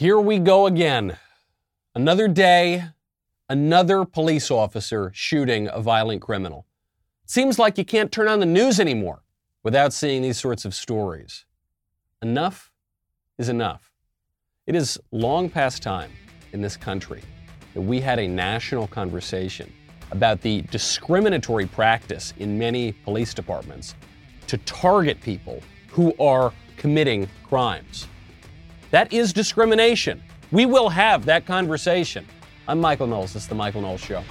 Here we go again. Another day, another police officer shooting a violent criminal. Seems like you can't turn on the news anymore without seeing these sorts of stories. Enough is enough. It is long past time in this country that we had a national conversation about the discriminatory practice in many police departments to target people who are committing crimes. That is discrimination. We will have that conversation. I'm Michael Knowles. This is The Michael Knowles Show.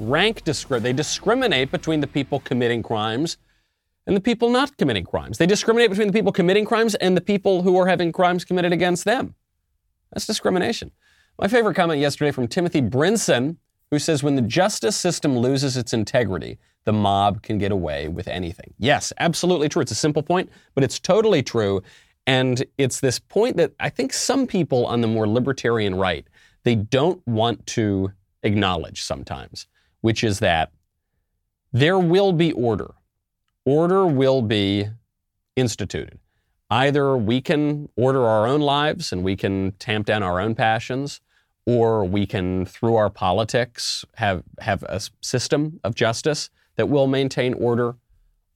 Rank discri- they discriminate between the people committing crimes and the people not committing crimes. They discriminate between the people committing crimes and the people who are having crimes committed against them. That's discrimination. My favorite comment yesterday from Timothy Brinson, who says when the justice system loses its integrity, the mob can get away with anything. Yes, absolutely true. It's a simple point, but it's totally true. And it's this point that I think some people on the more libertarian right, they don't want to acknowledge sometimes, which is that there will be order. Order will be instituted. Either we can order our own lives and we can tamp down our own passions, or we can, through our politics, have, have a system of justice that will maintain order,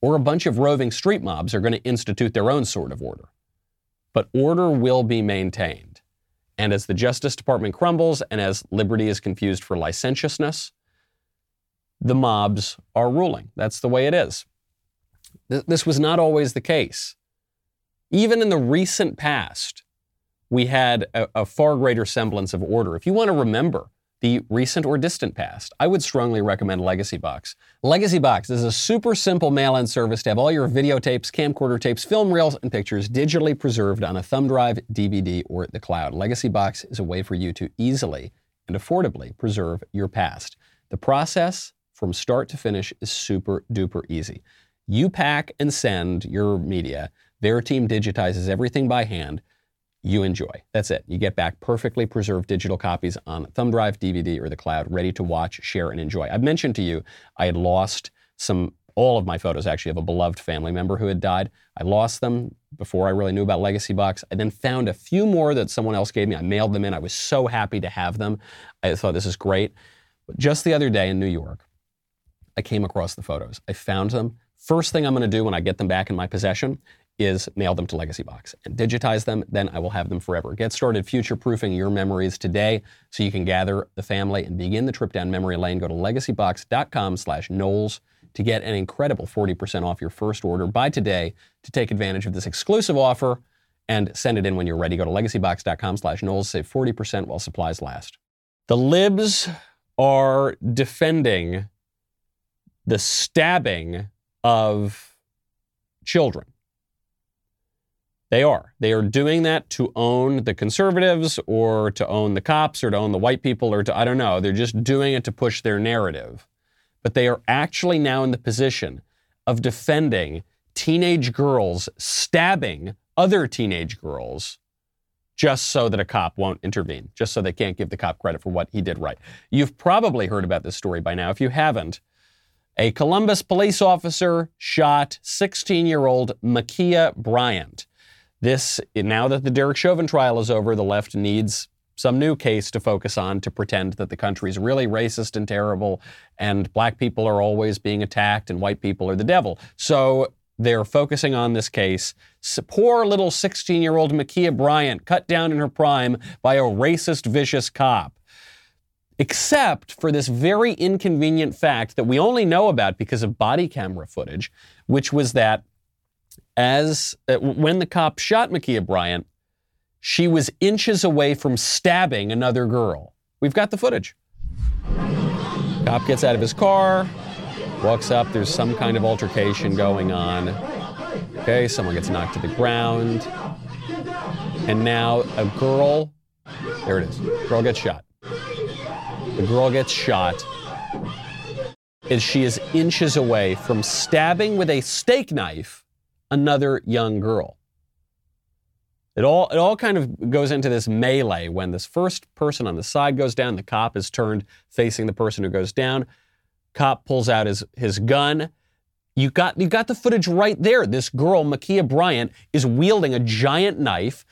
or a bunch of roving street mobs are going to institute their own sort of order. But order will be maintained. And as the Justice Department crumbles and as liberty is confused for licentiousness, the mobs are ruling. That's the way it is. This was not always the case. Even in the recent past, we had a, a far greater semblance of order. If you want to remember the recent or distant past, I would strongly recommend Legacy Box. Legacy Box is a super simple mail-in service to have all your videotapes, camcorder tapes, film reels, and pictures digitally preserved on a thumb drive, DVD, or the cloud. Legacy Box is a way for you to easily and affordably preserve your past. The process from start to finish is super duper easy. You pack and send your media. Their team digitizes everything by hand you enjoy. That's it. You get back perfectly preserved digital copies on thumb drive, DVD, or the cloud, ready to watch, share, and enjoy. I've mentioned to you I had lost some, all of my photos actually of a beloved family member who had died. I lost them before I really knew about Legacy Box. I then found a few more that someone else gave me. I mailed them in. I was so happy to have them. I thought this is great. But just the other day in New York, I came across the photos. I found them. First thing I'm going to do when I get them back in my possession is mail them to Legacy Box and digitize them. Then I will have them forever. Get started future proofing your memories today so you can gather the family and begin the trip down memory lane. Go to legacybox.com slash Knowles to get an incredible 40% off your first order. by today to take advantage of this exclusive offer and send it in when you're ready. Go to legacybox.com slash Knowles. Save 40% while supplies last. The libs are defending the stabbing of children they are. They are doing that to own the conservatives or to own the cops or to own the white people or to, I don't know. They're just doing it to push their narrative. But they are actually now in the position of defending teenage girls stabbing other teenage girls just so that a cop won't intervene, just so they can't give the cop credit for what he did right. You've probably heard about this story by now. If you haven't, a Columbus police officer shot 16 year old Ma'Khia Bryant. This, now that the Derek Chauvin trial is over, the left needs some new case to focus on to pretend that the country is really racist and terrible and black people are always being attacked and white people are the devil. So they're focusing on this case. Poor little 16 year old Ma'Khia Bryant, cut down in her prime by a racist, vicious cop. Except for this very inconvenient fact that we only know about because of body camera footage, which was that as uh, when the cop shot Ma'Khia Bryant, she was inches away from stabbing another girl. We've got the footage. Cop gets out of his car, walks up. There's some kind of altercation going on. Okay, someone gets knocked to the ground. And now a girl, there it is, girl gets shot. The girl gets shot as she is inches away from stabbing with a steak knife another young girl. It all, it all kind of goes into this melee when this first person on the side goes down, the cop is turned facing the person who goes down. Cop pulls out his, his gun. You got you got the footage right there. This girl, Ma'Khia Bryant, is wielding a giant knife,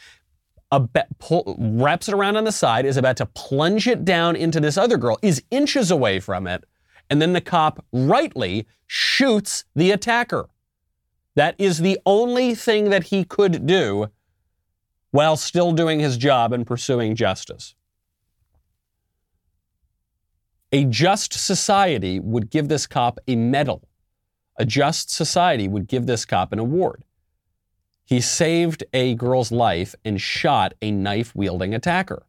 pull, wraps it around on the side, is about to plunge it down into this other girl, is inches away from it, and then the cop rightly shoots the attacker. That is the only thing that he could do while still doing his job and pursuing justice. A just society would give this cop a medal. A just society would give this cop an award. He saved a girl's life and shot a knife wielding attacker.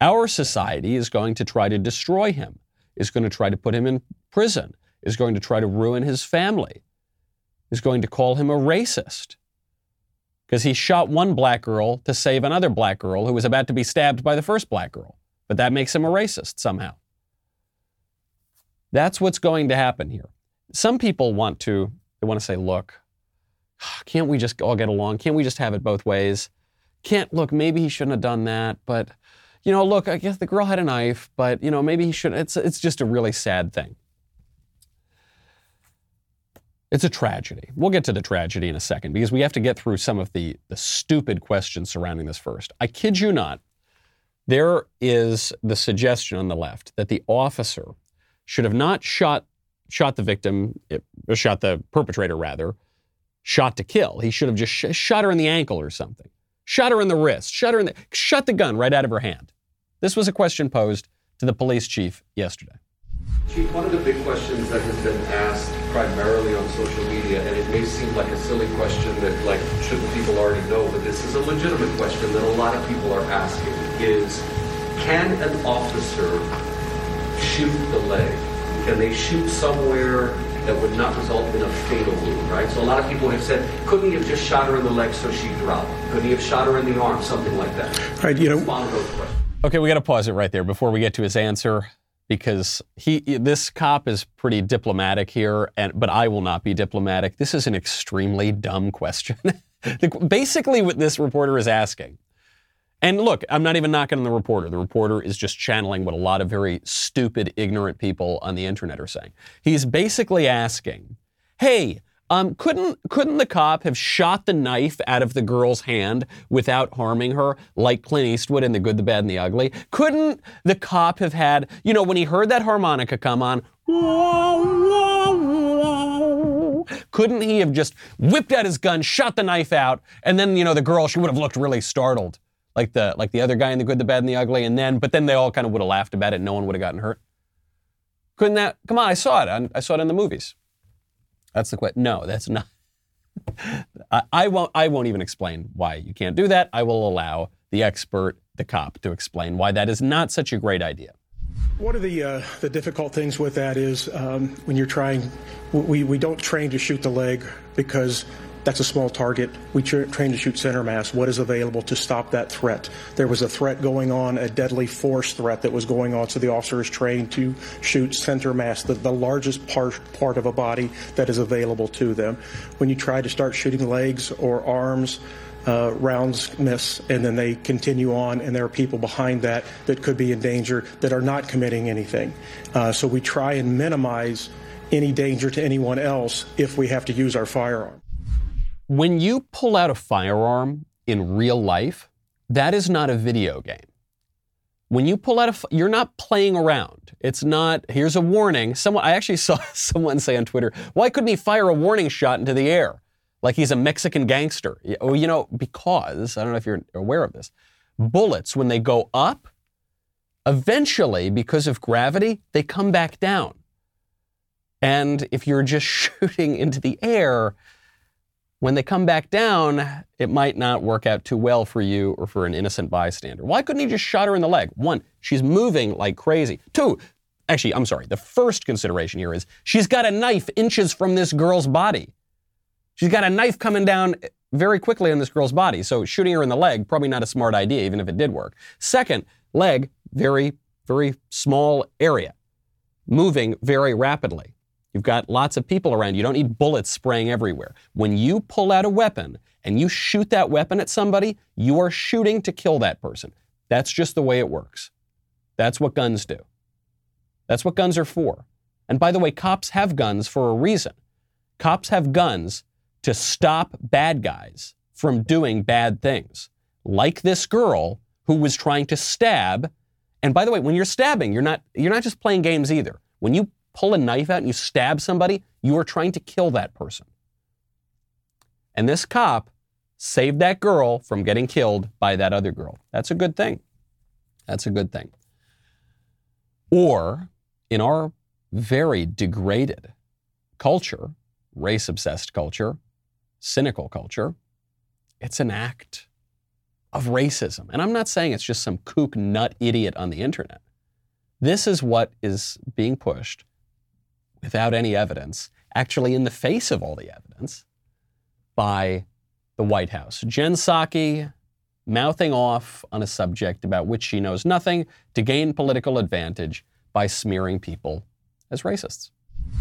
Our society is going to try to destroy him, is going to try to put him in prison, is going to try to ruin his family, is going to call him a racist because he shot one black girl to save another black girl who was about to be stabbed by the first black girl. But that makes him a racist somehow. That's what's going to happen here. Some people want to they want to say, look, can't we just all get along? Can't we just have it both ways? Can't look, maybe he shouldn't have done that, but you know, look, I guess the girl had a knife, but you know, maybe he should it's it's just a really sad thing. It's a tragedy. We'll get to the tragedy in a second because we have to get through some of the, the stupid questions surrounding this first. I kid you not, there is the suggestion on the left that the officer should have not shot shot the victim, shot the perpetrator rather, shot to kill. He should have just sh- shot her in the ankle or something, shot her in the wrist, shot her in the shot the gun right out of her hand. This was a question posed to the police chief yesterday. Chief, one of the big questions that has been asked primarily on social media, and it may seem like a silly question that, like, shouldn't people already know, but this is a legitimate question that a lot of people are asking, is can an officer shoot the leg? Can they shoot somewhere that would not result in a fatal wound, right? So a lot of people have said, couldn't he have just shot her in the leg so she dropped? Couldn't he have shot her in the arm? Something like that. Right, you know. Okay, we got to pause it right there before we get to his answer because he this cop is pretty diplomatic here and but I will not be diplomatic. This is an extremely dumb question. Basically what this reporter is asking. And look, I'm not even knocking on the reporter. The reporter is just channeling what a lot of very stupid ignorant people on the internet are saying. He's basically asking, "Hey, um, couldn't couldn't the cop have shot the knife out of the girl's hand without harming her, like Clint Eastwood in The Good, the Bad, and the Ugly? Couldn't the cop have had, you know, when he heard that harmonica come on, couldn't he have just whipped out his gun, shot the knife out, and then you know the girl she would have looked really startled, like the like the other guy in The Good, the Bad, and the Ugly, and then but then they all kind of would have laughed about it, no one would have gotten hurt. Couldn't that? Come on, I saw it. I saw it in the movies. That's the question. No, that's not. I, I won't. I won't even explain why you can't do that. I will allow the expert, the cop, to explain why that is not such a great idea. One of the uh, the difficult things with that is um, when you're trying, we, we don't train to shoot the leg because that's a small target. We tra- train to shoot center mass. What is available to stop that threat? There was a threat going on, a deadly force threat that was going on, so the officer is trained to shoot center mass, the, the largest part, part of a body that is available to them. When you try to start shooting legs or arms, uh, rounds miss, and then they continue on, and there are people behind that that could be in danger that are not committing anything. Uh, so we try and minimize any danger to anyone else if we have to use our firearm. When you pull out a firearm in real life, that is not a video game. When you pull out a, you're not playing around. It's not, here's a warning. Someone, I actually saw someone say on Twitter, why couldn't he fire a warning shot into the air? Like he's a Mexican gangster. Well, oh, you know, because, I don't know if you're aware of this, bullets, when they go up, eventually, because of gravity, they come back down. And if you're just shooting into the air, when they come back down, it might not work out too well for you or for an innocent bystander. Why couldn't he just shot her in the leg? One, she's moving like crazy. Two, actually, I'm sorry, the first consideration here is she's got a knife inches from this girl's body. She's got a knife coming down very quickly on this girl's body. So shooting her in the leg, probably not a smart idea, even if it did work. Second, leg, very, very small area, moving very rapidly. You've got lots of people around. You don't need bullets spraying everywhere. When you pull out a weapon and you shoot that weapon at somebody, you are shooting to kill that person. That's just the way it works. That's what guns do. That's what guns are for. And by the way, cops have guns for a reason. Cops have guns to stop bad guys from doing bad things, like this girl who was trying to stab. And by the way, when you're stabbing, you're not you're not just playing games either. When you pull a knife out and you stab somebody, you are trying to kill that person. And this cop saved that girl from getting killed by that other girl. That's a good thing. That's a good thing. Or in our very degraded culture, race obsessed culture, cynical culture, it's an act of racism. And I'm not saying it's just some kook nut idiot on the internet. This is what is being pushed without any evidence, actually in the face of all the evidence, by the White House. Jen Psaki mouthing off on a subject about which she knows nothing to gain political advantage by smearing people as racists.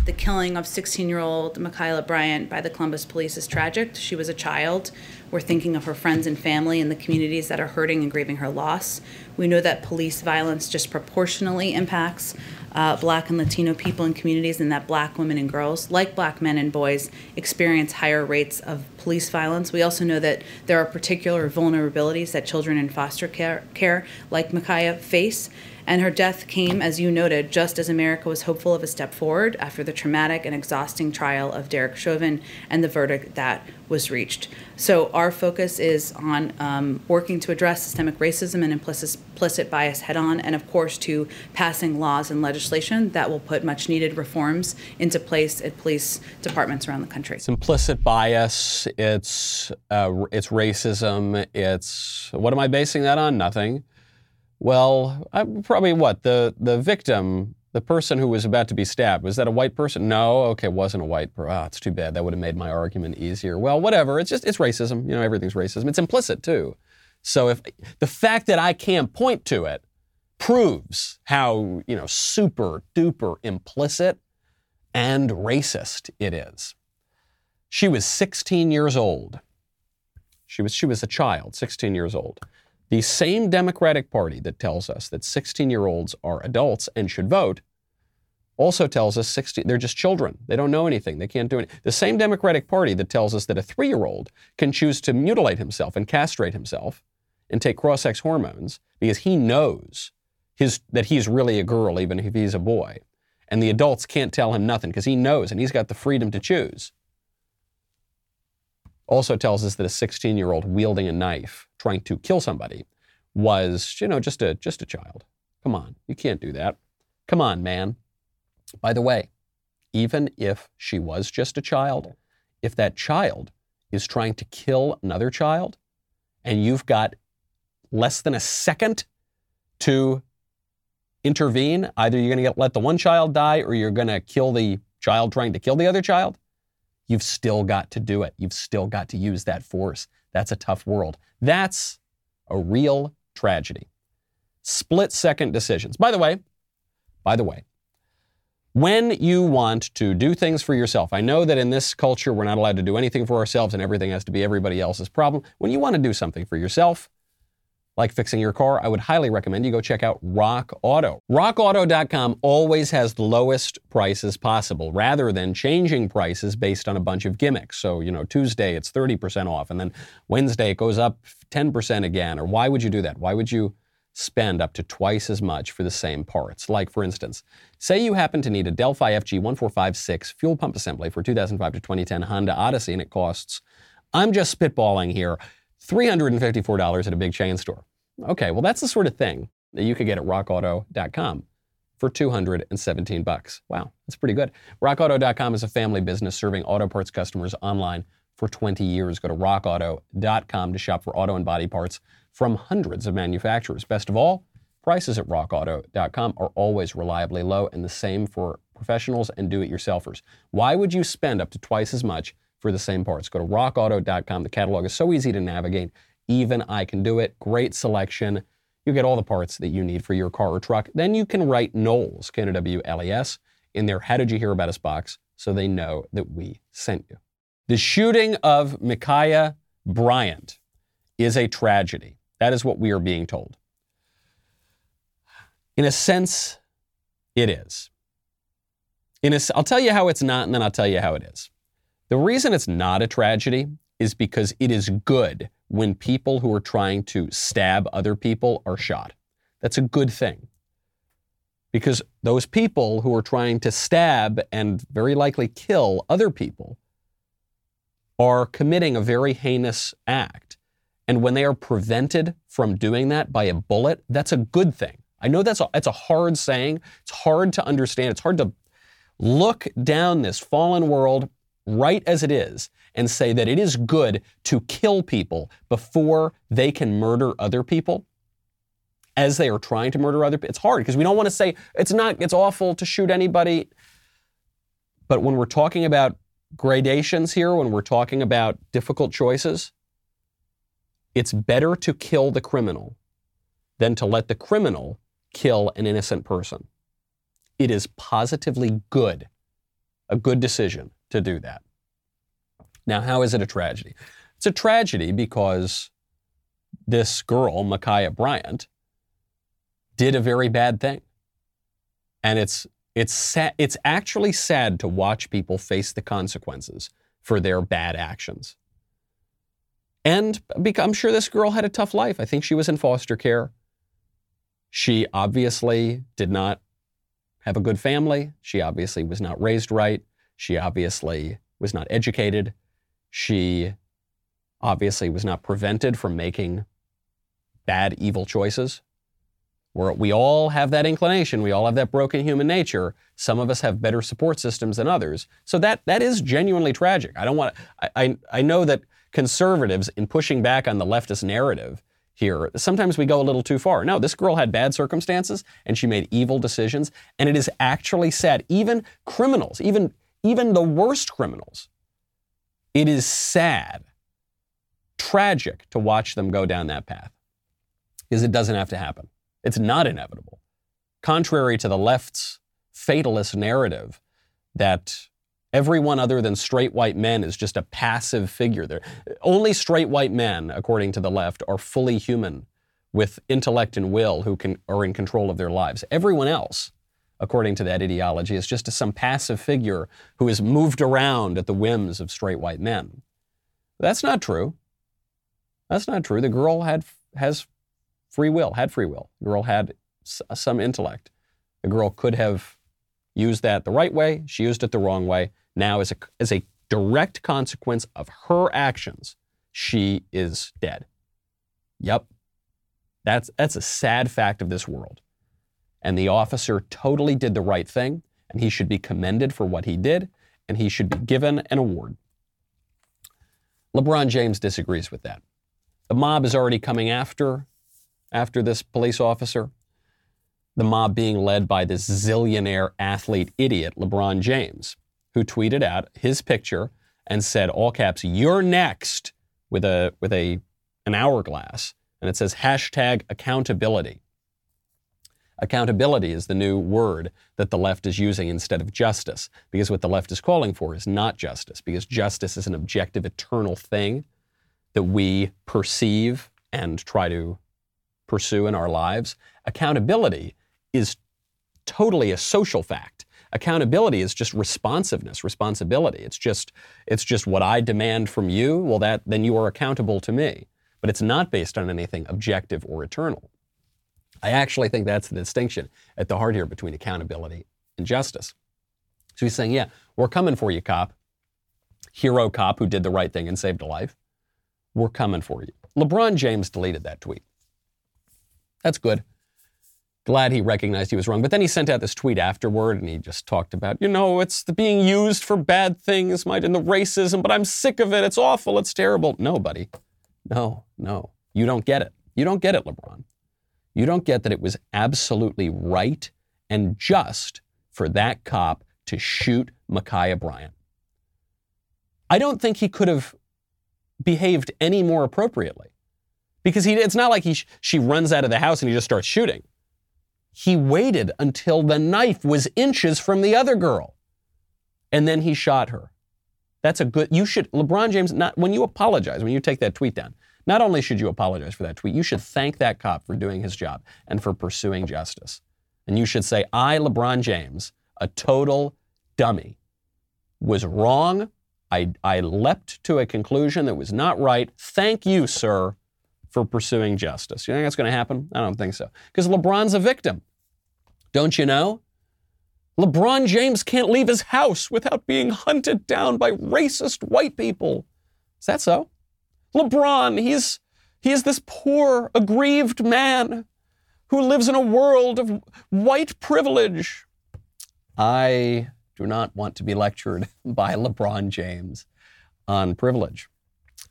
The killing of 16 year old Ma'Khia Bryant by the Columbus police is tragic. She was a child. We're thinking of her friends and family and the communities that are hurting and grieving her loss. We know that police violence disproportionately impacts uh, black and Latino people in communities, and that black women and girls, like black men and boys, experience higher rates of police violence. We also know that there are particular vulnerabilities that children in foster care, care like Ma'Khia, face. And her death came, as you noted, just as America was hopeful of a step forward after the traumatic and exhausting trial of Derek Chauvin and the verdict that was reached. So our focus is on um, working to address systemic racism and implicit, implicit bias head on, and of course to passing laws and legislation that will put much needed reforms into place at police departments around the country. It's implicit bias. It's uh, it's racism. It's what am I basing that on? Nothing. Well, I, probably what the the victim, the person who was about to be stabbed, was that a white person? No, okay, wasn't a white. person. oh, ah, it's too bad. That would have made my argument easier. Well, whatever. It's just it's racism. You know, everything's racism. It's implicit too. So if the fact that I can't point to it proves how you know super duper implicit and racist it is. She was 16 years old. She was she was a child, 16 years old. The same Democratic Party that tells us that 16 year olds are adults and should vote also tells us 16, they're just children. They don't know anything. They can't do anything. The same Democratic Party that tells us that a three year old can choose to mutilate himself and castrate himself and take cross sex hormones because he knows his, that he's really a girl, even if he's a boy. And the adults can't tell him nothing because he knows and he's got the freedom to choose. Also tells us that a 16 year old wielding a knife trying to kill somebody was, you know, just a, just a child. Come on, you can't do that. Come on, man. By the way, even if she was just a child, if that child is trying to kill another child and you've got less than a second to intervene, either you're going to let the one child die or you're going to kill the child trying to kill the other child, you've still got to do it. You've still got to use that force. That's a tough world. That's a real tragedy. Split second decisions. By the way, by the way, when you want to do things for yourself, I know that in this culture we're not allowed to do anything for ourselves and everything has to be everybody else's problem. When you want to do something for yourself, like fixing your car, I would highly recommend you go check out Rock Auto. RockAuto.com always has the lowest prices possible rather than changing prices based on a bunch of gimmicks. So, you know, Tuesday it's 30% off and then Wednesday it goes up 10% again. Or why would you do that? Why would you spend up to twice as much for the same parts? Like, for instance, say you happen to need a Delphi FG 1456 fuel pump assembly for 2005 to 2010 Honda Odyssey and it costs, I'm just spitballing here, $354 at a big chain store. Okay, well, that's the sort of thing that you could get at rockauto.com for 217 bucks. Wow, that's pretty good. rockauto.com is a family business serving auto parts customers online for 20 years. Go to rockauto.com to shop for auto and body parts from hundreds of manufacturers. Best of all, prices at rockauto.com are always reliably low and the same for professionals and do-it-yourselfers. Why would you spend up to twice as much for the same parts. Go to rockauto.com. The catalog is so easy to navigate. Even I can do it. Great selection. You get all the parts that you need for your car or truck. Then you can write Knowles, K-N-O-W-L-E-S, in their How Did You Hear About Us box so they know that we sent you. The shooting of Ma'Khia Bryant is a tragedy. That is what we are being told. In a sense, it is. In a, I'll tell you how it's not, and then I'll tell you how it is. The reason it's not a tragedy is because it is good when people who are trying to stab other people are shot. That's a good thing. Because those people who are trying to stab and very likely kill other people are committing a very heinous act. And when they are prevented from doing that by a bullet, that's a good thing. I know that's a, that's a hard saying. It's hard to understand. It's hard to look down this fallen world right as it is and say that it is good to kill people before they can murder other people as they are trying to murder other people. It's hard because we don't want to say it's not, it's awful to shoot anybody. But when we're talking about gradations here, when we're talking about difficult choices, it's better to kill the criminal than to let the criminal kill an innocent person. It is positively good, a good decision to do that. Now, how is it a tragedy? It's a tragedy because this girl, Ma'Khia Bryant, did a very bad thing. And it's it's it's actually sad to watch people face the consequences for their bad actions. And I'm sure this girl had a tough life. I think she was in foster care. She obviously did not have a good family. She obviously was not raised right. She obviously was not educated. She obviously was not prevented from making bad, evil choices. We're, we all have that inclination. We all have that broken human nature. Some of us have better support systems than others. So that, that is genuinely tragic. I don't want I, I, I know that conservatives, in pushing back on the leftist narrative here, sometimes we go a little too far. No, this girl had bad circumstances and she made evil decisions. And it is actually sad. Even criminals, even, even the worst criminals, it is sad, tragic to watch them go down that path because it doesn't have to happen. It's not inevitable. Contrary to the left's fatalist narrative that everyone other than straight white men is just a passive figure there. Only straight white men, according to the left, are fully human with intellect and will who can, are in control of their lives. Everyone else, according to that ideology, is just some passive figure who is moved around at the whims of straight white men. That's not true. That's not true. The girl had has free will, had free will. The girl had some intellect. The girl could have used that the right way. She used it the wrong way. Now, as a, as a direct consequence of her actions, she is dead. Yep. That's, that's a sad fact of this world. And the officer totally did the right thing, and he should be commended for what he did, and he should be given an award. LeBron James disagrees with that. The mob is already coming after after this police officer? The mob being led by this zillionaire athlete idiot, LeBron James, who tweeted out his picture and said, all caps, you're next, with a, with a, an hourglass. And it says hashtag accountability. Accountability is the new word that the left is using instead of justice, because what the left is calling for is not justice, because justice is an objective, eternal thing that we perceive and try to pursue in our lives. Accountability is totally a social fact. Accountability is just responsiveness, responsibility. It's just it's just what I demand from you. Well, that then you are accountable to me. But it's not based on anything objective or eternal. I actually think that's the distinction at the heart here between accountability and justice. So he's saying, yeah, we're coming for you, cop. Hero cop who did the right thing and saved a life. We're coming for you. LeBron James deleted that tweet. That's good. Glad he recognized he was wrong. But then he sent out this tweet afterward and he just talked about, you know, it's being used for bad things, might in the racism, but I'm sick of it. It's awful. It's terrible. No, buddy. No, no. You don't get it. You don't get it, LeBron. You don't get that it was absolutely right and just for that cop to shoot Ma'Khia Bryant. I don't think he could have behaved any more appropriately because he, it's not like he, she runs out of the house and he just starts shooting. He waited until the knife was inches from the other girl, and then he shot her. That's a good. You should LeBron James. Not when you apologize when you take that tweet down. Not only should you apologize for that tweet, you should thank that cop for doing his job and for pursuing justice. And you should say, I, LeBron James, a total dummy, was wrong. I, I leapt to a conclusion that was not right. Thank you, sir, for pursuing justice. You think that's going to happen? I don't think so. Because LeBron's a victim. Don't you know? LeBron James can't leave his house without being hunted down by racist white people. Is that so? LeBron, he's, he is this poor, aggrieved man who lives in a world of white privilege. I do not want to be lectured by LeBron James on privilege.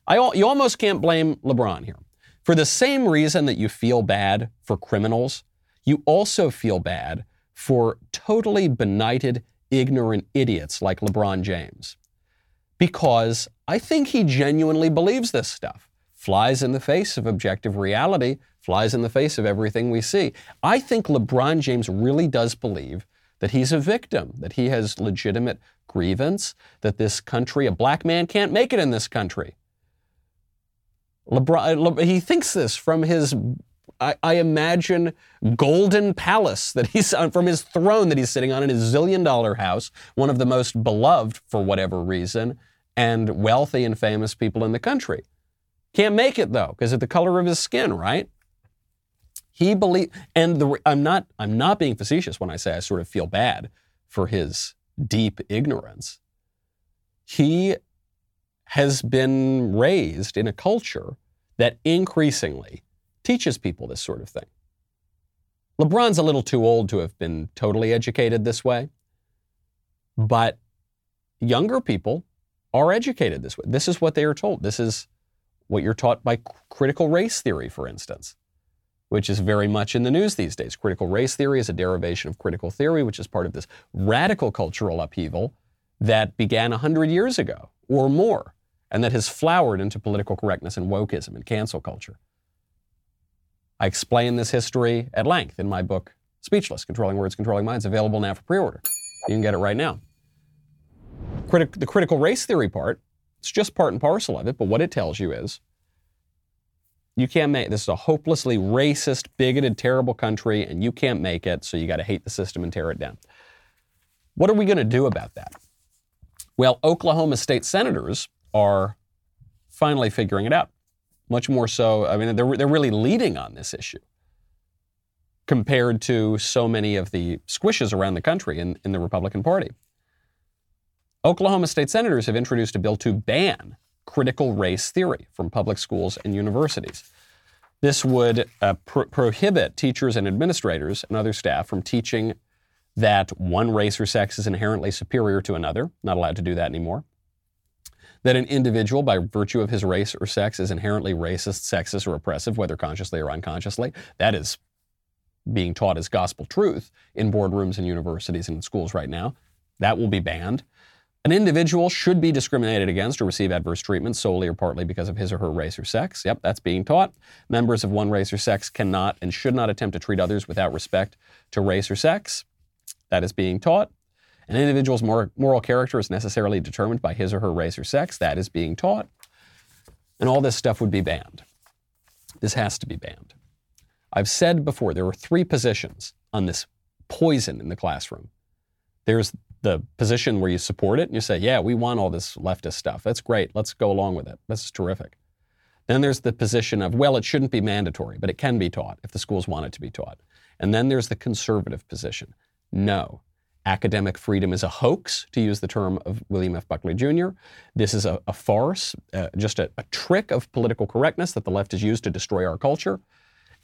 I, you almost can't blame LeBron here. For the same reason that you feel bad for criminals, you also feel bad for totally benighted, ignorant idiots like LeBron James. Because I think he genuinely believes this stuff. Flies in the face of objective reality, flies in the face of everything we see. I think LeBron James really does believe that he's a victim, that he has legitimate grievance, that this country, a black man can't make it in this country. LeBron, uh, he thinks this from his I, I, imagine golden palace that he's on from his throne that he's sitting on in his zillion dollar house, one of the most beloved for whatever reason, and wealthy and famous people in the country. Can't make it though, because of the color of his skin, right? He believe, and the, I'm not I'm not being facetious when I say I sort of feel bad for his deep ignorance. He has been raised in a culture that increasingly teaches people this sort of thing. LeBron's a little too old to have been totally educated this way, but younger people are educated this way. This is what they are told. This is what you're taught by critical race theory, for instance, which is very much in the news these days. Critical race theory is a derivation of critical theory, which is part of this radical cultural upheaval that began 100 years ago or more, and that has flowered into political correctness and wokeism and cancel culture. I explain this history at length in my book, Speechless Controlling Words, Controlling Minds, available now for pre order. You can get it right now. Criti- the critical race theory part, it's just part and parcel of it, but what it tells you is you can't make this is a hopelessly racist, bigoted, terrible country, and you can't make it, so you got to hate the system and tear it down. What are we going to do about that? Well, Oklahoma state senators are finally figuring it out much more so. I mean, they're, they're really leading on this issue compared to so many of the squishes around the country in, in the Republican Party. Oklahoma state senators have introduced a bill to ban critical race theory from public schools and universities. This would uh, pro- prohibit teachers and administrators and other staff from teaching that one race or sex is inherently superior to another, not allowed to do that anymore that an individual, by virtue of his race or sex, is inherently racist, sexist, or oppressive, whether consciously or unconsciously. That is being taught as gospel truth in boardrooms and universities and schools right now. That will be banned. An individual should be discriminated against or receive adverse treatment solely or partly because of his or her race or sex. Yep, that's being taught. Members of one race or sex cannot and should not attempt to treat others without respect to race or sex. That is being taught. An individual's moral character is necessarily determined by his or her race or sex. That is being taught. And all this stuff would be banned. This has to be banned. I've said before there are three positions on this poison in the classroom. There's the position where you support it and you say, yeah, we want all this leftist stuff. That's great. Let's go along with it. This is terrific. Then there's the position of, well, it shouldn't be mandatory, but it can be taught if the schools want it to be taught. And then there's the conservative position. No, academic freedom is a hoax, to use the term of William F. Buckley Jr. This is a, a farce, uh, just a, a trick of political correctness that the left has used to destroy our culture.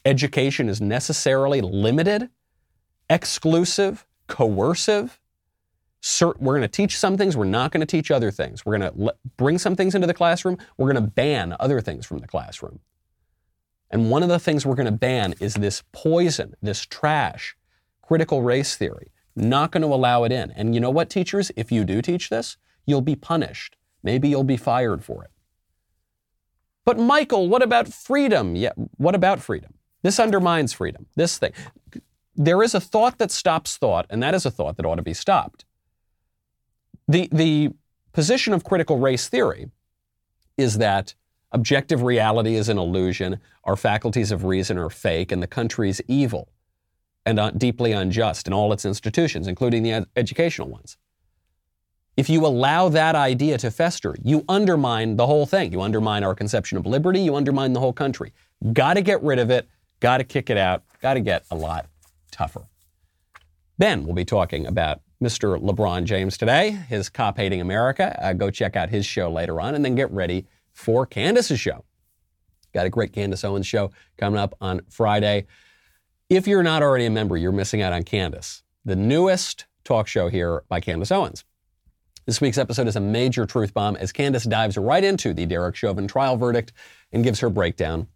Education is necessarily limited, exclusive, coercive. We're going to teach some things, we're not going to teach other things. We're going to le- bring some things into the classroom, we're going to ban other things from the classroom. And one of the things we're going to ban is this poison, this trash, critical race theory not going to allow it in. And you know what, teachers? If you do teach this, you'll be punished. Maybe you'll be fired for it. But Michael, what about freedom? Yeah, what about freedom? This undermines freedom. This thing. There is a thought that stops thought, and that is a thought that ought to be stopped. The, the position of critical race theory is that objective reality is an illusion, our faculties of reason are fake, and the country's evil and deeply unjust in all its institutions, including the ed- educational ones. If you allow that idea to fester, you undermine the whole thing. You undermine our conception of liberty, you undermine the whole country. Got to get rid of it, got to kick it out, got to get a lot tougher. Ben will be talking about Mr. LeBron James today, his cop hating America. Uh, go check out his show later on and then get ready for Candace's show. Got a great Candace Owens show coming up on Friday. If you're not already a member, you're missing out on Candace, the newest talk show here by Candace Owens. This week's episode is a major truth bomb as Candace dives right into the Derek Chauvin trial verdict and gives her breakdown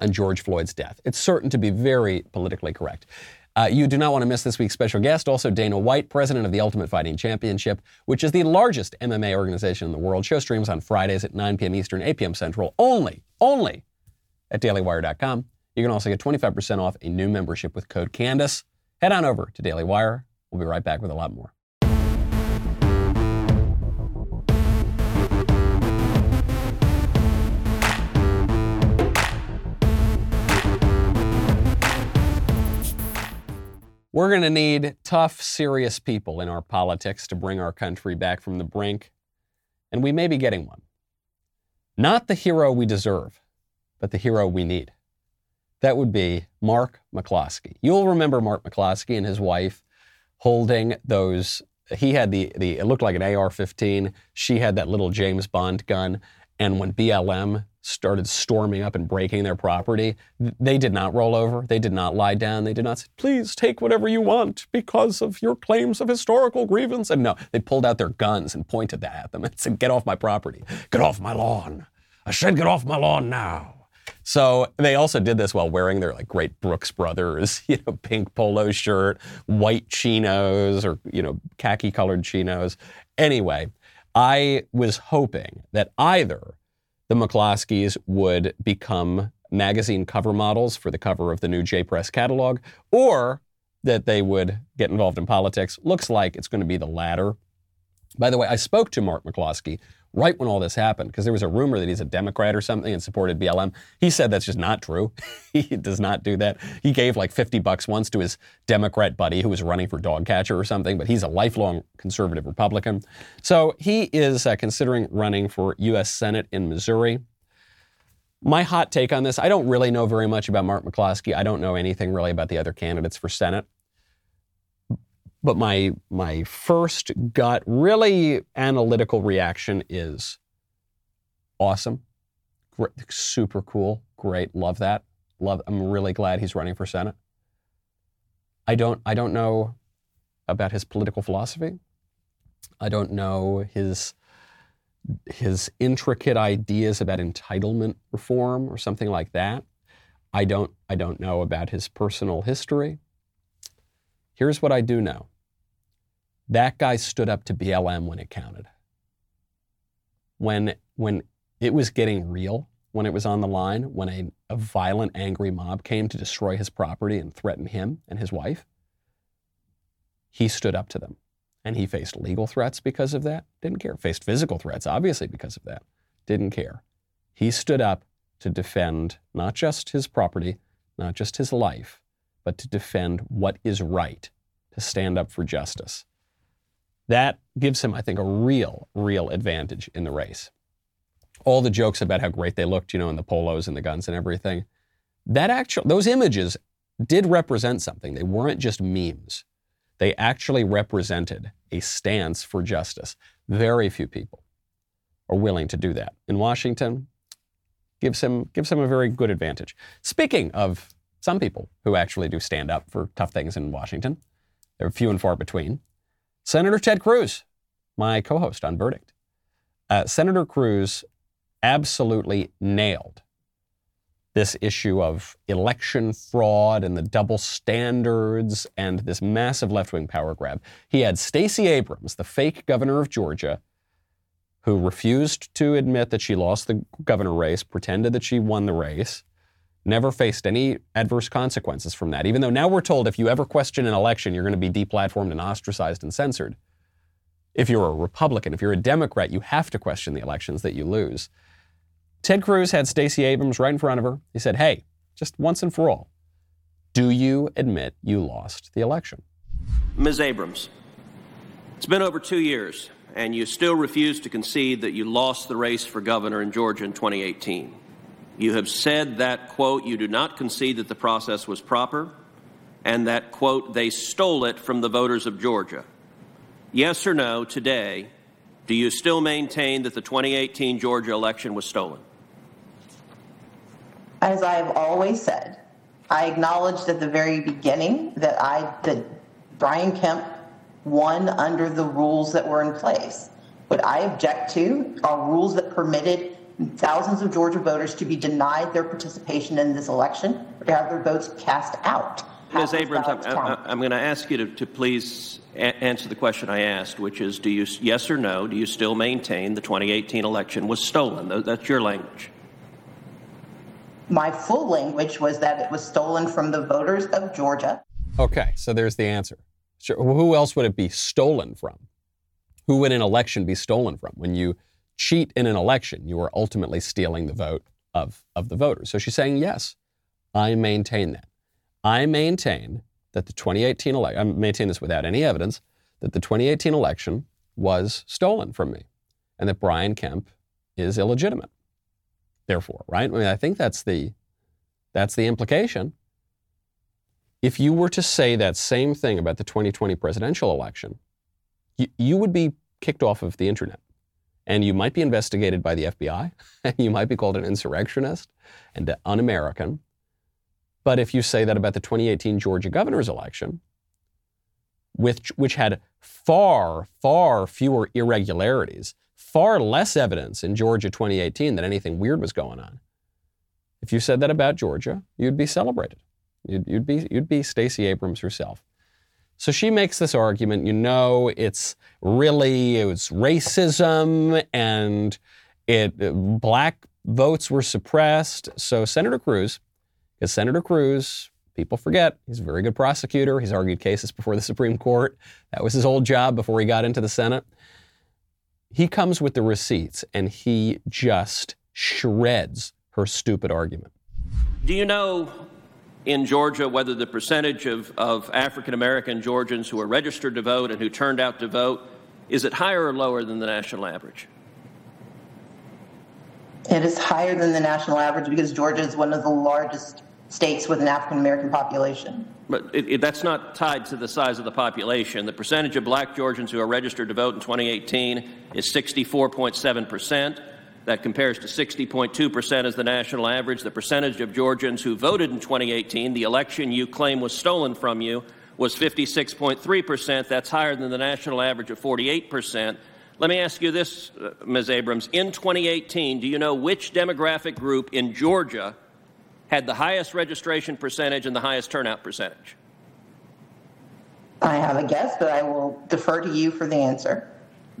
on George Floyd's death. It's certain to be very politically correct. Uh, you do not want to miss this week's special guest, also Dana White, president of the Ultimate Fighting Championship, which is the largest MMA organization in the world. Show streams on Fridays at 9 p.m. Eastern, 8 p.m. Central, only, only at dailywire.com. You can also get 25% off a new membership with code Candace. Head on over to Daily Wire. We'll be right back with a lot more. We're going to need tough, serious people in our politics to bring our country back from the brink, and we may be getting one. Not the hero we deserve, but the hero we need. That would be Mark McCloskey. You'll remember Mark McCloskey and his wife holding those. He had the, the it looked like an AR 15. She had that little James Bond gun. And when BLM started storming up and breaking their property, they did not roll over. They did not lie down. They did not say, please take whatever you want because of your claims of historical grievance. And no, they pulled out their guns and pointed that at them and said, get off my property. Get off my lawn. I said, get off my lawn now. So they also did this while wearing their like great Brooks Brothers, you know, pink polo shirt, white chinos or, you know, khaki colored chinos. Anyway, I was hoping that either the McCloskeys would become magazine cover models for the cover of the new J Press catalog, or that they would get involved in politics. Looks like it's going to be the latter. By the way, I spoke to Mark McCloskey right when all this happened, because there was a rumor that he's a Democrat or something and supported BLM. He said that's just not true. he does not do that. He gave like 50 bucks once to his Democrat buddy who was running for dog catcher or something, but he's a lifelong conservative Republican. So he is uh, considering running for U.S. Senate in Missouri. My hot take on this I don't really know very much about Mark McCloskey. I don't know anything really about the other candidates for Senate. But my my first gut, really analytical reaction is awesome, great, super cool, great, love that, love. I'm really glad he's running for senate. I don't I don't know about his political philosophy. I don't know his his intricate ideas about entitlement reform or something like that. I don't I don't know about his personal history. Here's what I do know that guy stood up to BLM when it counted. When, when it was getting real, when it was on the line, when a, a violent, angry mob came to destroy his property and threaten him and his wife, he stood up to them. And he faced legal threats because of that, didn't care. Faced physical threats, obviously, because of that, didn't care. He stood up to defend not just his property, not just his life, but to defend what is right, to stand up for justice. That gives him, I think, a real, real advantage in the race. All the jokes about how great they looked, you know, in the polos and the guns and everything, that actual, those images did represent something. They weren't just memes. They actually represented a stance for justice. Very few people are willing to do that. In Washington, gives him, gives him a very good advantage. Speaking of some people who actually do stand up for tough things in Washington, they're few and far between. Senator Ted Cruz, my co host on Verdict. Uh, Senator Cruz absolutely nailed this issue of election fraud and the double standards and this massive left wing power grab. He had Stacey Abrams, the fake governor of Georgia, who refused to admit that she lost the governor race, pretended that she won the race, never faced any adverse consequences from that. Even though now we're told if you ever question an election, you're going to be deplatformed and ostracized and censored. If you're a Republican, if you're a Democrat, you have to question the elections that you lose. Ted Cruz had Stacey Abrams right in front of her. He said, Hey, just once and for all, do you admit you lost the election? Ms. Abrams, it's been over two years. and you still refuse to concede that you lost the race for governor in Georgia in 2018. You have said that, quote, you do not concede that the process was proper, and that, quote, they stole it from the voters of Georgia. Yes or no, today, do you still maintain that the 2018 Georgia election was stolen? As I have always said, I acknowledged at the very beginning that I that Brian Kemp won under the rules that were in place. What I object to are rules that permitted thousands of Georgia voters to be denied their participation in this election or to have their votes cast out. Ms. Abrams, I'm, I'm going to ask you to, to please a- answer the question I asked, which is, do you, yes or no, do you still maintain the 2018 election was stolen? That's your language. My full language was that it was stolen from the voters of Georgia. Okay, so there's the answer. Sure. Who else would it be stolen from? Who would an election be stolen from? When you cheat in an election, you are ultimately stealing the vote of, of the voters. So she's saying, yes, I maintain that. I maintain that the 2018 election, I maintain this without any evidence, that the 2018 election was stolen from me and that Brian Kemp is illegitimate. Therefore, right? I mean, I think that's the, that's the implication. If you were to say that same thing about the 2020 presidential election, you, you would be kicked off of the internet. And you might be investigated by the FBI, and you might be called an insurrectionist and un American. But if you say that about the 2018 Georgia governor's election, which, which had far, far fewer irregularities, far less evidence in Georgia 2018 that anything weird was going on, if you said that about Georgia, you'd be celebrated. You'd, you'd be, you'd be Stacey Abrams herself. So she makes this argument, you know, it's really, it was racism and it, uh, black votes were suppressed. So Senator Cruz, because Senator Cruz, people forget, he's a very good prosecutor. He's argued cases before the Supreme Court. That was his old job before he got into the Senate. He comes with the receipts and he just shreds her stupid argument. Do you know in Georgia whether the percentage of, of African American Georgians who are registered to vote and who turned out to vote is it higher or lower than the national average? It is higher than the national average because Georgia is one of the largest states with an African American population. But it, it, that's not tied to the size of the population. The percentage of black Georgians who are registered to vote in 2018 is 64.7 percent. That compares to 60.2% as the national average. The percentage of Georgians who voted in 2018, the election you claim was stolen from you, was 56.3%. That's higher than the national average of 48%. Let me ask you this, uh, Ms. Abrams. In 2018, do you know which demographic group in Georgia had the highest registration percentage and the highest turnout percentage? I have a guess, but I will defer to you for the answer.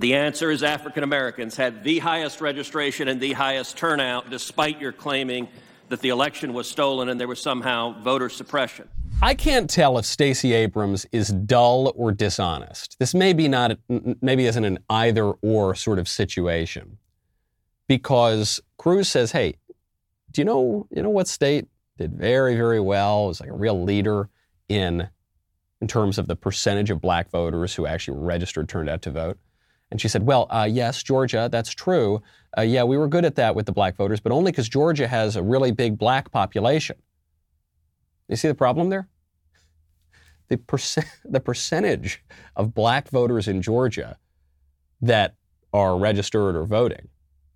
The answer is African Americans had the highest registration and the highest turnout, despite your claiming that the election was stolen and there was somehow voter suppression. I can't tell if Stacey Abrams is dull or dishonest. This may be not maybe isn't an either or sort of situation. Because Cruz says, "Hey, do you know you know what state did very very well? Was like a real leader in in terms of the percentage of black voters who actually registered turned out to vote." And she said, Well, uh, yes, Georgia, that's true. Uh, yeah, we were good at that with the black voters, but only because Georgia has a really big black population. You see the problem there? The, percent, the percentage of black voters in Georgia that are registered or voting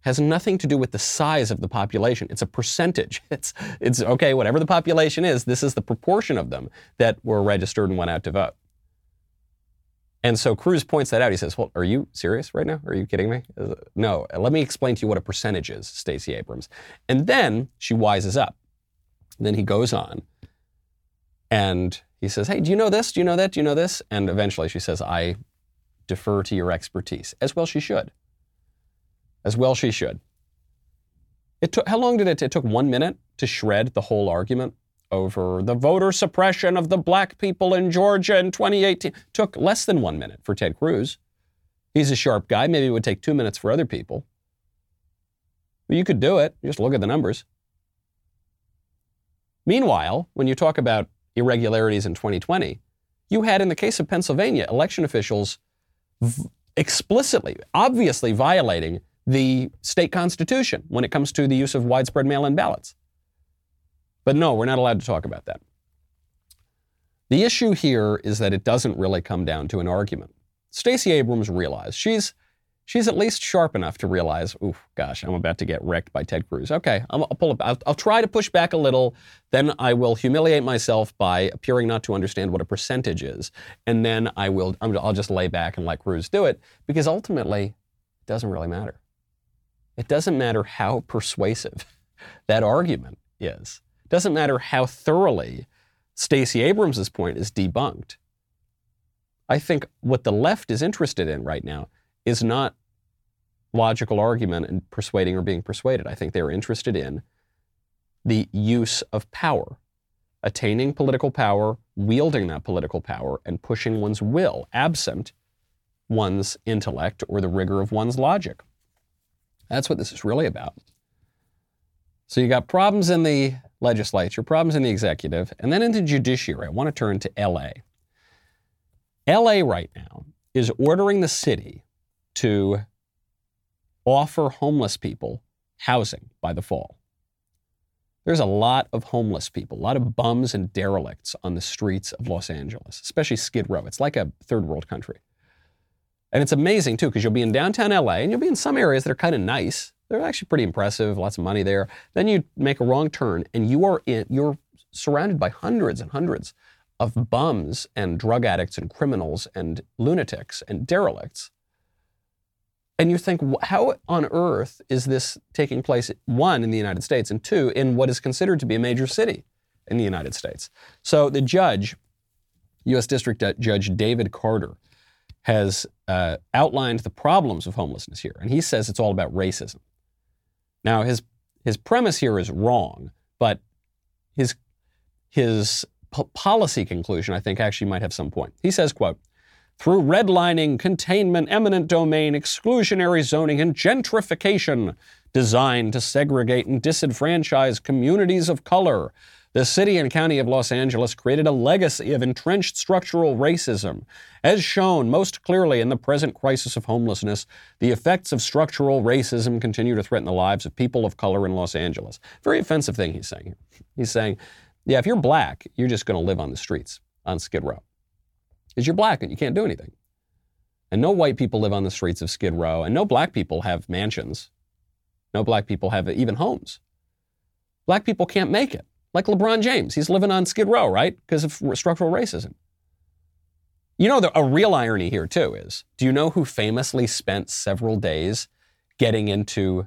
has nothing to do with the size of the population. It's a percentage. It's, it's okay, whatever the population is, this is the proportion of them that were registered and went out to vote. And so Cruz points that out. He says, well, are you serious right now? Are you kidding me? No. Let me explain to you what a percentage is, Stacey Abrams. And then she wises up. And then he goes on and he says, hey, do you know this? Do you know that? Do you know this? And eventually she says, I defer to your expertise. As well she should. As well she should. It took, how long did it, it took one minute to shred the whole argument? Over the voter suppression of the black people in Georgia in 2018. Took less than one minute for Ted Cruz. He's a sharp guy. Maybe it would take two minutes for other people. But you could do it. Just look at the numbers. Meanwhile, when you talk about irregularities in 2020, you had, in the case of Pennsylvania, election officials v- explicitly, obviously violating the state constitution when it comes to the use of widespread mail in ballots. But no, we're not allowed to talk about that. The issue here is that it doesn't really come down to an argument. Stacey Abrams realized she's she's at least sharp enough to realize, ooh, gosh, I'm about to get wrecked by Ted Cruz. Okay, I'll, I'll pull up. I'll, I'll try to push back a little. Then I will humiliate myself by appearing not to understand what a percentage is, and then I will. I'll just lay back and let Cruz do it because ultimately, it doesn't really matter. It doesn't matter how persuasive that argument is. Doesn't matter how thoroughly Stacey Abrams' point is debunked. I think what the left is interested in right now is not logical argument and persuading or being persuaded. I think they're interested in the use of power, attaining political power, wielding that political power, and pushing one's will, absent one's intellect or the rigor of one's logic. That's what this is really about. So you got problems in the legislature, problems in the executive, and then into judiciary. I want to turn to LA. LA right now is ordering the city to offer homeless people housing by the fall. There's a lot of homeless people, a lot of bums and derelicts on the streets of Los Angeles, especially Skid Row. It's like a third world country. And it's amazing too, because you'll be in downtown LA and you'll be in some areas that are kind of nice. They're actually pretty impressive, lots of money there. Then you make a wrong turn and you are in, you're surrounded by hundreds and hundreds of bums and drug addicts and criminals and lunatics and derelicts. And you think, how on earth is this taking place, one, in the United States, and two, in what is considered to be a major city in the United States? So the judge, U.S. District Judge David Carter, has uh, outlined the problems of homelessness here, and he says it's all about racism. Now, his, his premise here is wrong, but his, his policy conclusion, I think, actually might have some point. He says, quote, through redlining, containment, eminent domain, exclusionary zoning, and gentrification designed to segregate and disenfranchise communities of color. The city and county of Los Angeles created a legacy of entrenched structural racism. As shown most clearly in the present crisis of homelessness, the effects of structural racism continue to threaten the lives of people of color in Los Angeles. Very offensive thing he's saying here. He's saying, yeah, if you're black, you're just going to live on the streets on Skid Row is you're black and you can't do anything. And no white people live on the streets of Skid Row, and no black people have mansions. No black people have even homes. Black people can't make it. Like LeBron James, he's living on Skid Row, right? Because of structural racism. You know, the, a real irony here, too, is do you know who famously spent several days getting into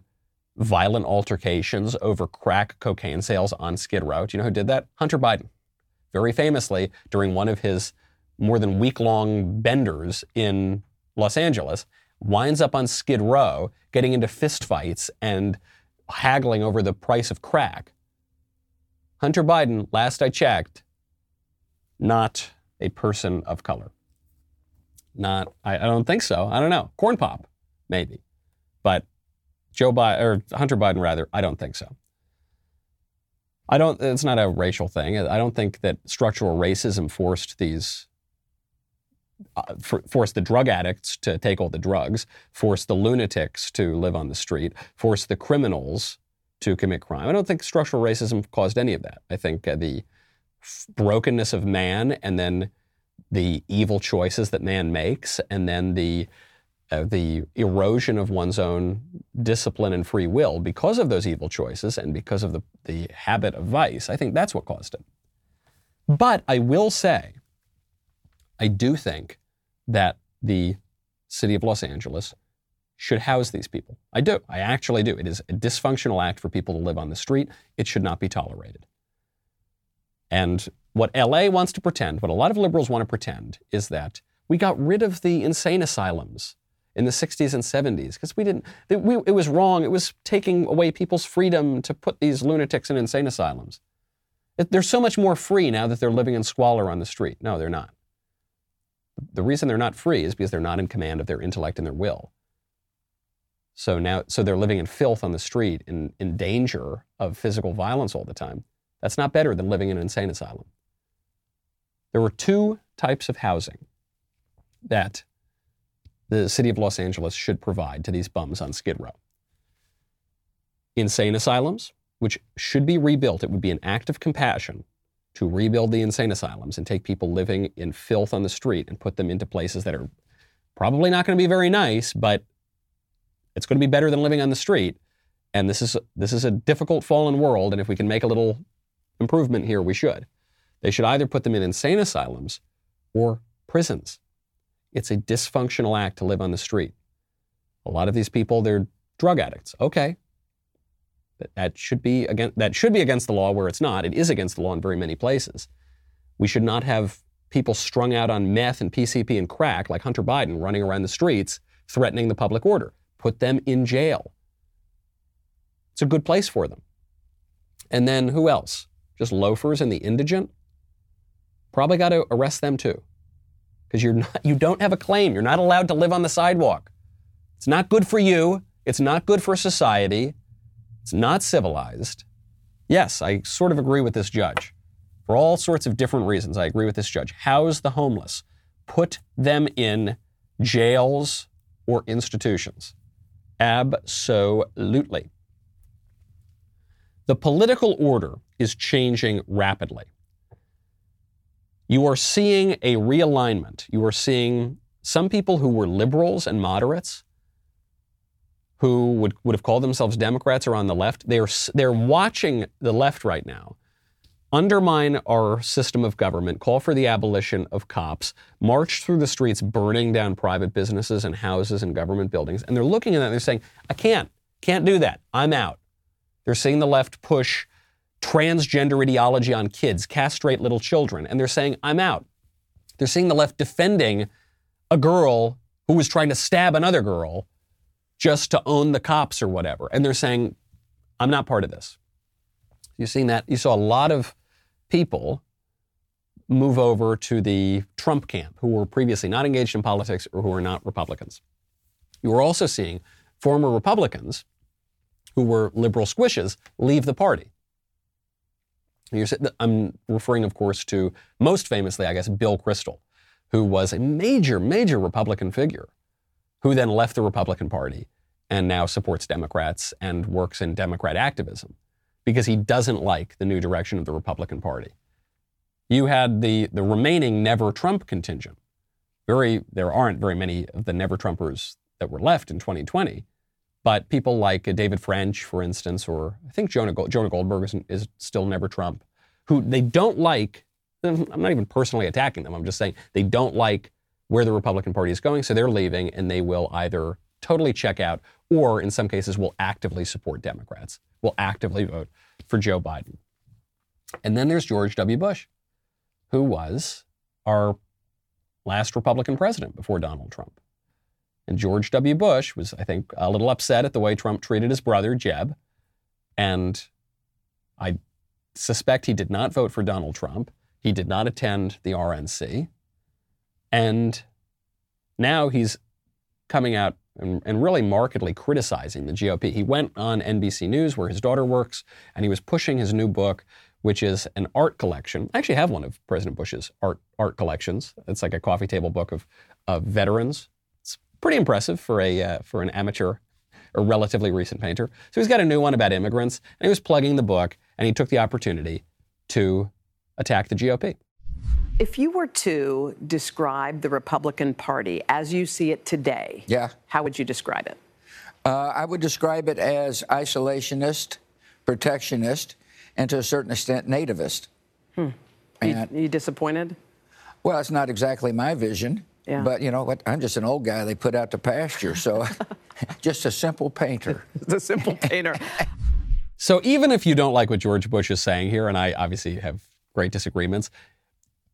violent altercations over crack cocaine sales on Skid Row? Do you know who did that? Hunter Biden. Very famously, during one of his more than week long benders in Los Angeles, winds up on Skid Row getting into fistfights and haggling over the price of crack. Hunter Biden, last I checked, not a person of color. Not, I, I don't think so. I don't know. Corn pop, maybe. But Joe Biden, or Hunter Biden rather, I don't think so. I don't, it's not a racial thing. I don't think that structural racism forced these uh, for, force the drug addicts to take all the drugs, force the lunatics to live on the street, force the criminals to commit crime. I don't think structural racism caused any of that. I think uh, the brokenness of man and then the evil choices that man makes and then the uh, the erosion of one's own discipline and free will because of those evil choices and because of the, the habit of vice, I think that's what caused it. But I will say I do think that the city of Los Angeles should house these people. I do. I actually do. It is a dysfunctional act for people to live on the street. It should not be tolerated. And what LA wants to pretend, what a lot of liberals want to pretend, is that we got rid of the insane asylums in the 60s and 70s because we didn't, it, we, it was wrong. It was taking away people's freedom to put these lunatics in insane asylums. It, they're so much more free now that they're living in squalor on the street. No, they're not. The reason they're not free is because they're not in command of their intellect and their will. So now, so they're living in filth on the street, in, in danger of physical violence all the time. That's not better than living in an insane asylum. There were two types of housing that the city of Los Angeles should provide to these bums on Skid Row. Insane asylums, which should be rebuilt. It would be an act of compassion to rebuild the insane asylums and take people living in filth on the street and put them into places that are probably not going to be very nice, but it's going to be better than living on the street. And this is this is a difficult fallen world, and if we can make a little improvement here, we should. They should either put them in insane asylums or prisons. It's a dysfunctional act to live on the street. A lot of these people, they're drug addicts. Okay. That should be against, that should be against the law where it's not. It is against the law in very many places. We should not have people strung out on meth and PCP and crack like Hunter Biden running around the streets threatening the public order. Put them in jail. It's a good place for them. And then who else? Just loafers and the indigent? Probably got to arrest them too because you're not, you don't have a claim. You're not allowed to live on the sidewalk. It's not good for you. It's not good for society. It's not civilized. Yes, I sort of agree with this judge. For all sorts of different reasons, I agree with this judge. House the homeless. Put them in jails or institutions. Absolutely. The political order is changing rapidly you are seeing a realignment. You are seeing some people who were liberals and moderates who would, would have called themselves Democrats or on the left. They're, they're watching the left right now undermine our system of government, call for the abolition of cops, march through the streets burning down private businesses and houses and government buildings. And they're looking at that and they're saying, I can't, can't do that. I'm out. They're seeing the left push transgender ideology on kids, castrate little children, and they're saying, I'm out. They're seeing the left defending a girl who was trying to stab another girl just to own the cops or whatever. And they're saying, I'm not part of this. You've seen that. You saw a lot of people move over to the Trump camp who were previously not engaged in politics or who are not Republicans. You were also seeing former Republicans who were liberal squishes leave the party. I'm referring, of course, to most famously, I guess, Bill Kristol, who was a major, major Republican figure, who then left the Republican Party and now supports Democrats and works in Democrat activism because he doesn't like the new direction of the Republican Party. You had the, the remaining never Trump contingent. Very, there aren't very many of the never Trumpers that were left in 2020. But people like David French, for instance, or I think Jonah, Jonah Goldberg is, is still never Trump, who they don't like. I'm not even personally attacking them. I'm just saying they don't like where the Republican Party is going, so they're leaving, and they will either totally check out or, in some cases, will actively support Democrats, will actively vote for Joe Biden. And then there's George W. Bush, who was our last Republican president before Donald Trump. And George W. Bush was, I think, a little upset at the way Trump treated his brother, Jeb. And I suspect he did not vote for Donald Trump. He did not attend the RNC. And now he's coming out and, and, really markedly criticizing the GOP. He went on NBC News, where his daughter works, and he was pushing his new book, which is an art collection. I actually have one of President Bush's art art collections. It's like a coffee table book of, of veterans It's pretty impressive for a uh, for an amateur or relatively recent painter. So he's got a new one about immigrants, and he was plugging the book, and he took the opportunity to attack the GOP. If you were to describe the Republican Party as you see it today, yeah. how would you describe it? Uh, I would describe it as isolationist, protectionist, and to a certain extent, nativist. Hmm. And, you, you disappointed? Well, it's not exactly my vision. Yeah. But you know what? I'm just an old guy they put out to pasture. So just a simple painter. the simple painter. so even if you don't like what George Bush is saying here, and I obviously have great disagreements,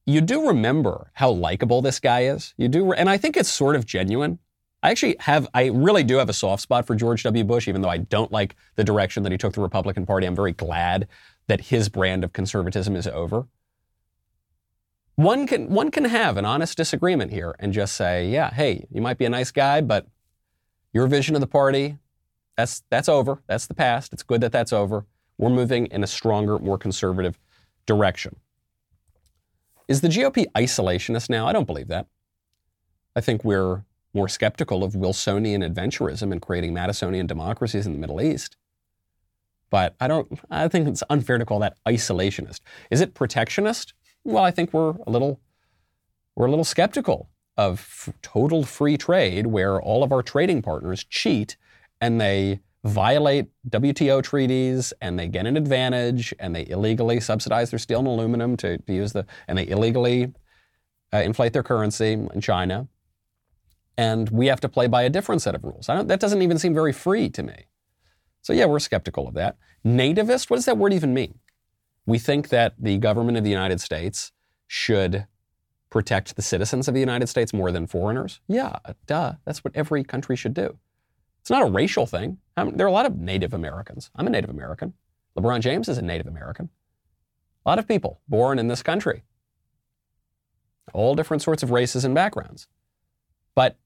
you do remember how likable this guy is. You do, and I think it's sort of genuine. I actually have, I really do have a soft spot for George W. Bush, even though I don't like the direction that he took the Republican Party. I'm very glad that his brand of conservatism is over one can one can have an honest disagreement here and just say, yeah, hey, you might be a nice guy, but your vision of the party, that's that's over. That's the past. It's good that that's over. We're moving in a stronger, more conservative direction. Is the GOP isolationist now? I don't believe that. I think we're more skeptical of Wilsonian adventurism and creating Madisonian democracies in the Middle East. But I don't, I think it's unfair to call that isolationist. Is it protectionist? Well, I think we're a little, we're a little skeptical of f- total free trade where all of our trading partners cheat and they violate WTO treaties and they get an advantage and they illegally subsidize their steel and aluminum to, to use the, and they illegally uh, inflate their currency in China. And we have to play by a different set of rules. that doesn't even seem very free to me. So, yeah, we're skeptical of that. Nativist, what does that word even mean? We think that the government of the United States should protect the citizens of the United States more than foreigners. Yeah, duh. That's what every country should do. It's not a racial thing. There are a lot of Native Americans. I'm a Native American. LeBron James is a Native American. A lot of people born in this country. All different sorts of races and backgrounds. But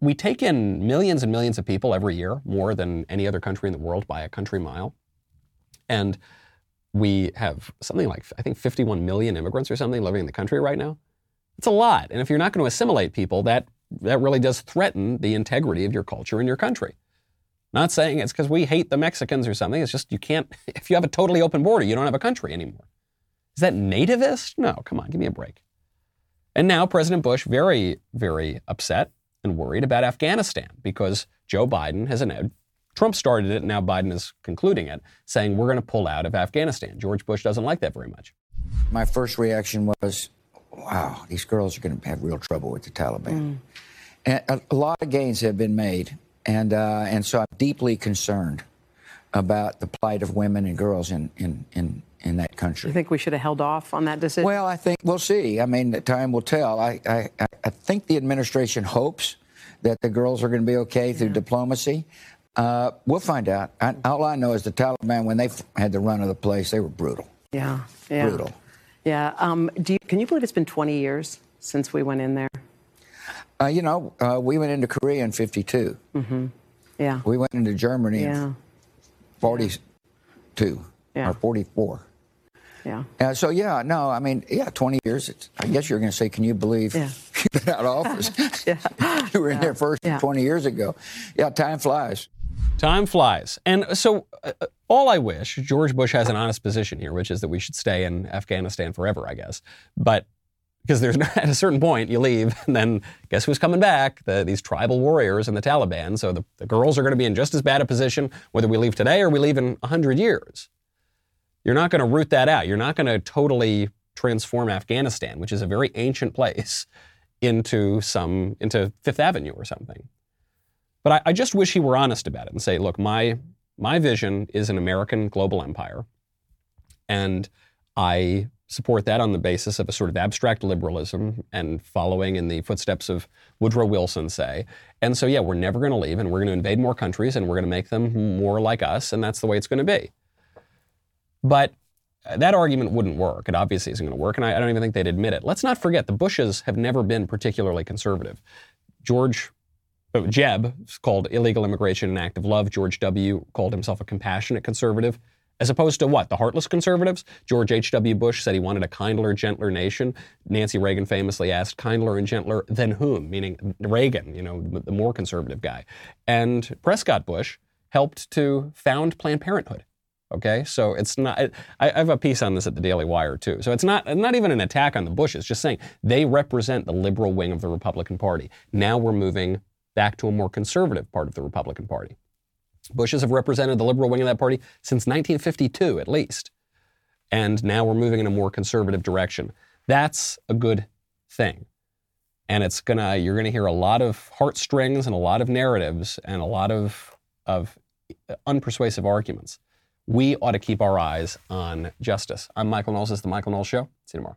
we take in millions and millions of people every year, more than any other country in the world by a country mile. And we have something like, I think, 51 million immigrants or something living in the country right now. It's a lot. And if you're not going to assimilate people, that, that really does threaten the integrity of your culture and your country. Not saying it's because we hate the Mexicans or something. It's just you can't, if you have a totally open border, you don't have a country anymore. Is that nativist? No, come on, give me a break. And now President Bush, very, very upset and worried about Afghanistan because Joe Biden has announced, Trump started it, and now Biden is concluding it, saying we're going to pull out of Afghanistan. George Bush doesn't like that very much. My first reaction was, wow, these girls are going to have real trouble with the Taliban. Mm. And a, a, lot of gains have been made, and, uh, and so I'm deeply concerned about the plight of women and girls in, in, in, in that country. You think we should have held off on that decision? Well, I think we'll see. I mean, time will tell. I, I, I think the administration hopes that the girls are going to be okay through yeah. diplomacy. Uh, we'll find out. I, all I know is the Taliban, when they had the run of the place, they were brutal. Yeah, yeah. Brutal. Yeah. Um, you, can you believe it's been 20 years since we went in there? Uh, you know, uh, we went into Korea in 52. Mm-hmm. Yeah. We went into Germany yeah. in 42 yeah. or 44. Yeah. Uh, so yeah, no, I mean, yeah, 20 years. I guess you're going to say, can you believe yeah. you've been out of office? yeah. you were in there first yeah. 20 years ago. Yeah, time flies. Time flies. And so, uh, uh, all I wish, George Bush has an honest position here, which is that we should stay in Afghanistan forever, I guess. But because there's at a certain point you leave, and then guess who's coming back? The, these tribal warriors and the Taliban. So the, the girls are going to be in just as bad a position whether we leave today or we leave in 100 years. You're not going to root that out. You're not going to totally transform Afghanistan, which is a very ancient place, into some into Fifth Avenue or something. But I, I just wish he were honest about it and say, look, my my vision is an American global empire, and I support that on the basis of a sort of abstract liberalism and following in the footsteps of Woodrow Wilson, say. And so, yeah, we're never going to leave, and we're going to invade more countries, and we're going to make them more like us, and that's the way it's going to be. But that argument wouldn't work. It obviously isn't going to work, and I, I don't even think they'd admit it. Let's not forget the Bushes have never been particularly conservative. George uh, Jeb called illegal immigration an act of love. George W. called himself a compassionate conservative. As opposed to what? The heartless conservatives? George H.W. Bush said he wanted a kindler, gentler nation. Nancy Reagan famously asked, kindler and gentler than whom? Meaning Reagan, you know, the more conservative guy. And Prescott Bush helped to found Planned Parenthood. Okay, so it's not. I, I, have a piece on this at the Daily Wire too. So it's not not even an attack on the Bushes. Just saying they represent the liberal wing of the Republican Party. Now we're moving back to a more conservative part of the Republican Party. Bushes have represented the liberal wing of that party since 1952 at least, and now we're moving in a more conservative direction. That's a good thing, and it's gonna. You're gonna hear a lot of heartstrings and a lot of narratives and a lot of of unpersuasive arguments we ought to keep our eyes on justice. I'm Michael Knowles. This is The Michael Knowles Show. See you tomorrow.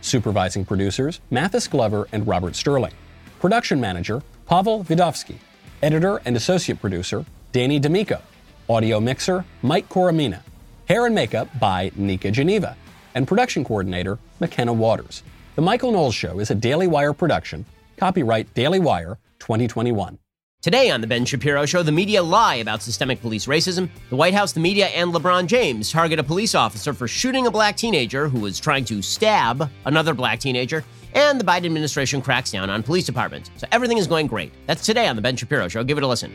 Supervising producers, Mathis Glover and Robert Sterling. Production manager, Pavel Vidovsky. Editor and associate producer, Danny D'Amico. Audio mixer, Mike Coromina. Hair and makeup by Nika Geneva. And production coordinator, McKenna Waters. The Michael Knowles Show is a Daily Wire production. Copyright Daily Wire 2021. Today on The Ben Shapiro Show, the media lie about systemic police racism. The White House, the media, and LeBron James target a police officer for shooting a black teenager who was trying to stab another black teenager. And the Biden administration cracks down on police departments. So everything is going great. That's today on The Ben Shapiro Show. Give it a listen.